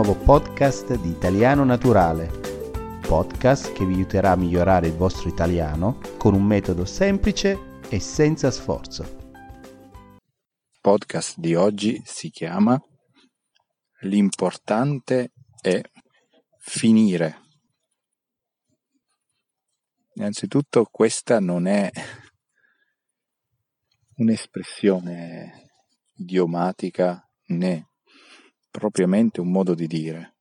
nuovo podcast di Italiano Naturale, podcast che vi aiuterà a migliorare il vostro italiano con un metodo semplice e senza sforzo. Il podcast di oggi si chiama L'importante è finire. Innanzitutto questa non è un'espressione idiomatica né propriamente un modo di dire.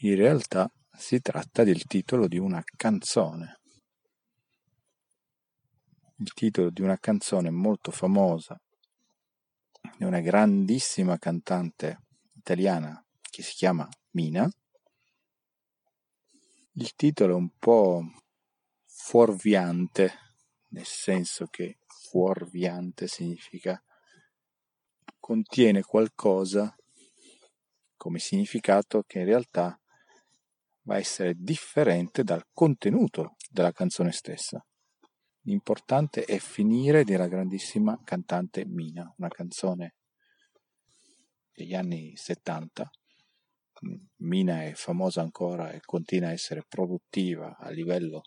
In realtà si tratta del titolo di una canzone. Il titolo di una canzone molto famosa di una grandissima cantante italiana che si chiama Mina. Il titolo è un po' fuorviante, nel senso che fuorviante significa contiene qualcosa come significato che in realtà va a essere differente dal contenuto della canzone stessa. L'importante è finire della grandissima cantante Mina, una canzone degli anni 70. Mina è famosa ancora e continua a essere produttiva a livello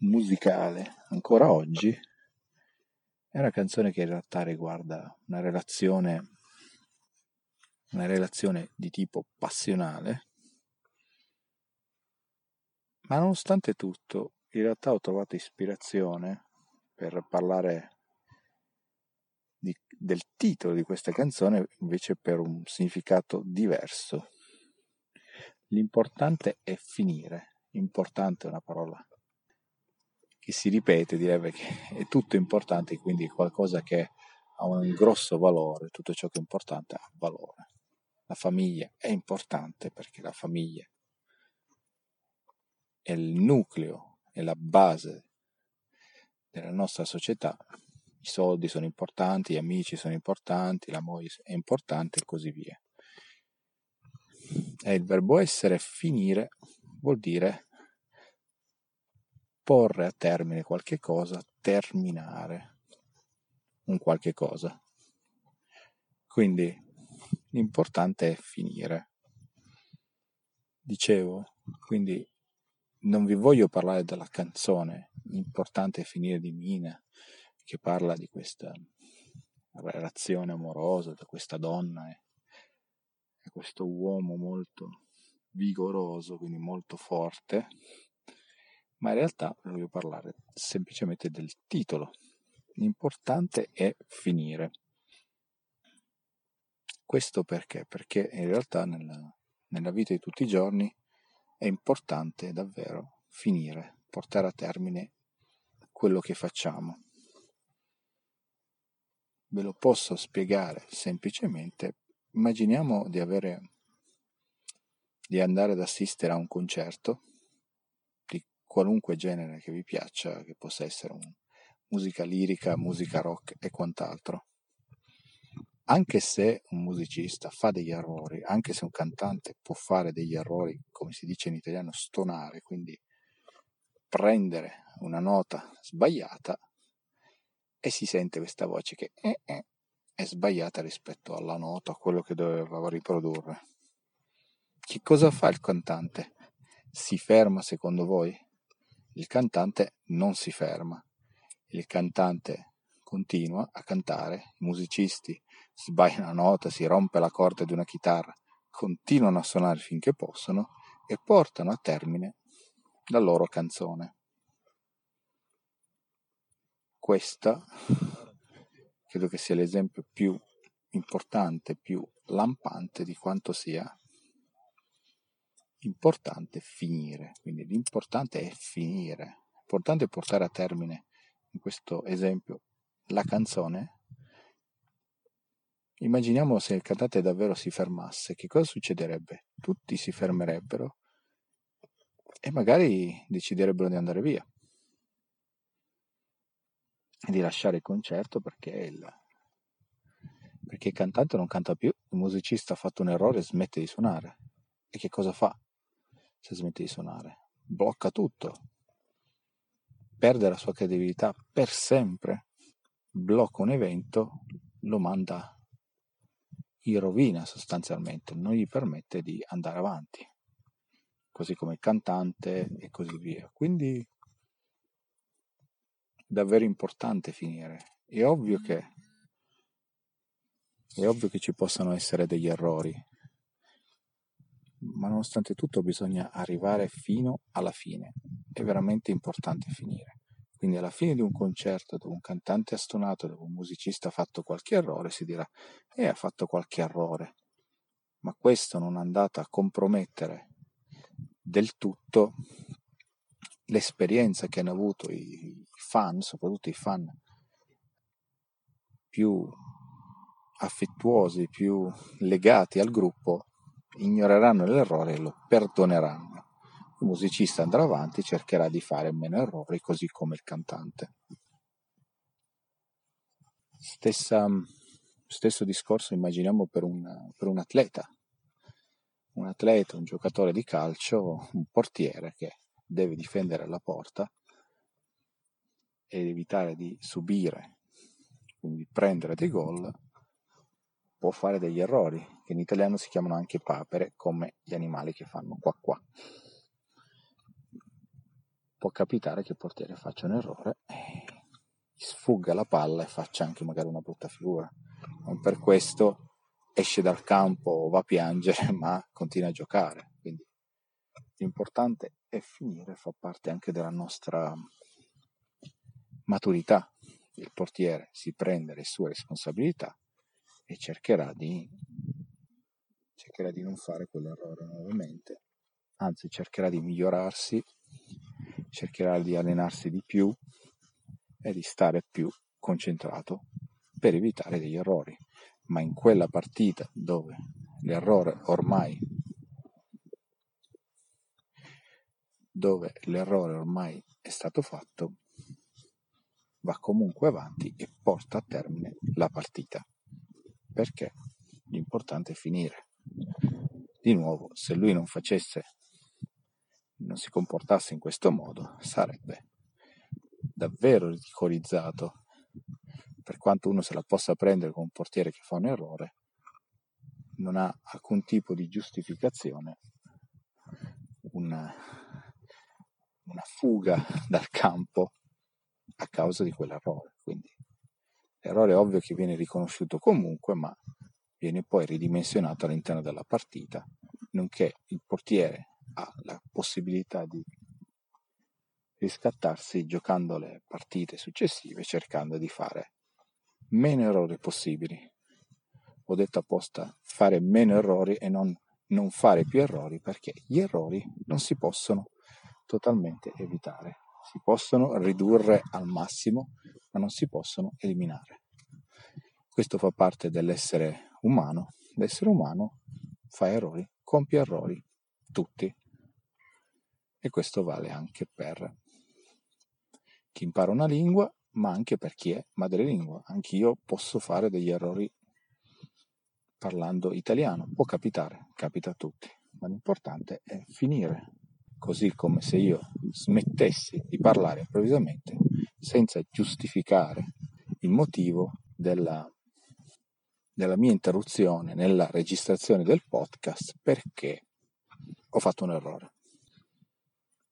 musicale ancora oggi è una canzone che in realtà riguarda una relazione, una relazione di tipo passionale, ma nonostante tutto, in realtà ho trovato ispirazione per parlare di, del titolo di questa canzone invece per un significato diverso. L'importante è finire. Importante è una parola che si ripete, direbbe che è tutto importante, quindi qualcosa che ha un grosso valore, tutto ciò che è importante ha valore. La famiglia è importante perché la famiglia è il nucleo, è la base della nostra società. I soldi sono importanti, gli amici sono importanti, l'amore è importante e così via. E il verbo essere finire vuol dire porre a termine qualche cosa, terminare un qualche cosa. Quindi l'importante è finire. Dicevo, quindi non vi voglio parlare della canzone, l'importante è finire di Mina, che parla di questa relazione amorosa da questa donna e, e questo uomo molto vigoroso, quindi molto forte, ma in realtà voglio parlare semplicemente del titolo. L'importante è finire. Questo perché? Perché in realtà nella, nella vita di tutti i giorni è importante davvero finire, portare a termine quello che facciamo. Ve lo posso spiegare semplicemente. Immaginiamo di avere di andare ad assistere a un concerto qualunque genere che vi piaccia, che possa essere un, musica lirica, musica rock e quant'altro. Anche se un musicista fa degli errori, anche se un cantante può fare degli errori, come si dice in italiano, stonare, quindi prendere una nota sbagliata e si sente questa voce che eh, eh, è sbagliata rispetto alla nota, a quello che doveva riprodurre. Che cosa fa il cantante? Si ferma secondo voi? Il cantante non si ferma, il cantante continua a cantare, i musicisti sbagliano una nota, si rompe la corda di una chitarra, continuano a suonare finché possono e portano a termine la loro canzone. Questa credo che sia l'esempio più importante, più lampante di quanto sia importante finire, quindi l'importante è finire, l'importante è portare a termine, in questo esempio, la canzone. Immaginiamo se il cantante davvero si fermasse, che cosa succederebbe? Tutti si fermerebbero e magari deciderebbero di andare via e di lasciare il concerto perché il, perché il cantante non canta più, il musicista ha fatto un errore e smette di suonare. E che cosa fa? Se smette di suonare. Blocca tutto. Perde la sua credibilità per sempre. Blocca un evento, lo manda gli rovina sostanzialmente, non gli permette di andare avanti, così come il cantante e così via. Quindi davvero importante finire. È ovvio che è ovvio che ci possano essere degli errori, ma nonostante tutto bisogna arrivare fino alla fine. È veramente importante finire. Quindi alla fine di un concerto dove un cantante ha stonato, dove un musicista ha fatto qualche errore, si dirà, eh, ha fatto qualche errore, ma questo non è andato a compromettere del tutto l'esperienza che hanno avuto i fan, soprattutto i fan più affettuosi, più legati al gruppo, ignoreranno l'errore e lo perdoneranno il musicista andrà avanti, cercherà di fare meno errori, così come il cantante. Stessa, stesso discorso immaginiamo per un, per un atleta. Un atleta, un giocatore di calcio, un portiere che deve difendere la porta ed evitare di subire, quindi prendere dei gol, può fare degli errori, che in italiano si chiamano anche papere, come gli animali che fanno qua qua può capitare che il portiere faccia un errore e sfugga la palla e faccia anche magari una brutta figura. Non per questo esce dal campo o va a piangere, ma continua a giocare. Quindi l'importante è finire, fa parte anche della nostra maturità. Il portiere si prende le sue responsabilità e cercherà di, cercherà di non fare quell'errore nuovamente, anzi cercherà di migliorarsi cercherà di allenarsi di più e di stare più concentrato per evitare degli errori. Ma in quella partita dove l'errore ormai dove l'errore ormai è stato fatto, va comunque avanti e porta a termine la partita. Perché l'importante è finire. Di nuovo, se lui non facesse non si comportasse in questo modo, sarebbe davvero ridicolizzato. Per quanto uno se la possa prendere con un portiere che fa un errore, non ha alcun tipo di giustificazione una, una fuga dal campo a causa di quell'errore. Quindi l'errore è ovvio che viene riconosciuto comunque, ma viene poi ridimensionato all'interno della partita, nonché il portiere ha la possibilità di riscattarsi giocando le partite successive cercando di fare meno errori possibili. Ho detto apposta fare meno errori e non, non fare più errori perché gli errori non si possono totalmente evitare, si possono ridurre al massimo ma non si possono eliminare. Questo fa parte dell'essere umano. L'essere umano fa errori, compie errori, tutti. E questo vale anche per chi impara una lingua, ma anche per chi è madrelingua. Anch'io posso fare degli errori parlando italiano, può capitare, capita a tutti, ma l'importante è finire, così come se io smettessi di parlare improvvisamente senza giustificare il motivo della, della mia interruzione nella registrazione del podcast perché ho fatto un errore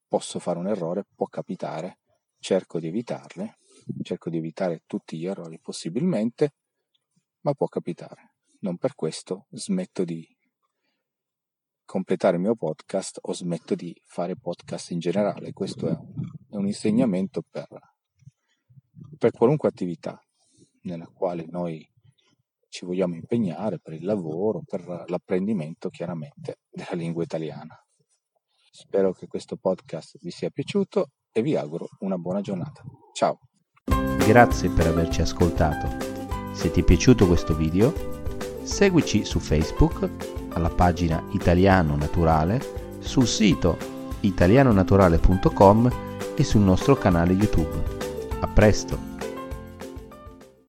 posso fare un errore, può capitare, cerco di evitarle, cerco di evitare tutti gli errori possibilmente, ma può capitare. Non per questo smetto di completare il mio podcast o smetto di fare podcast in generale. Questo è un, è un insegnamento per, per qualunque attività nella quale noi ci vogliamo impegnare per il lavoro, per l'apprendimento chiaramente della lingua italiana. Spero che questo podcast vi sia piaciuto e vi auguro una buona giornata. Ciao! Grazie per averci ascoltato. Se ti è piaciuto questo video, seguici su Facebook, alla pagina Italiano Naturale, sul sito italianonaturale.com e sul nostro canale YouTube. A presto!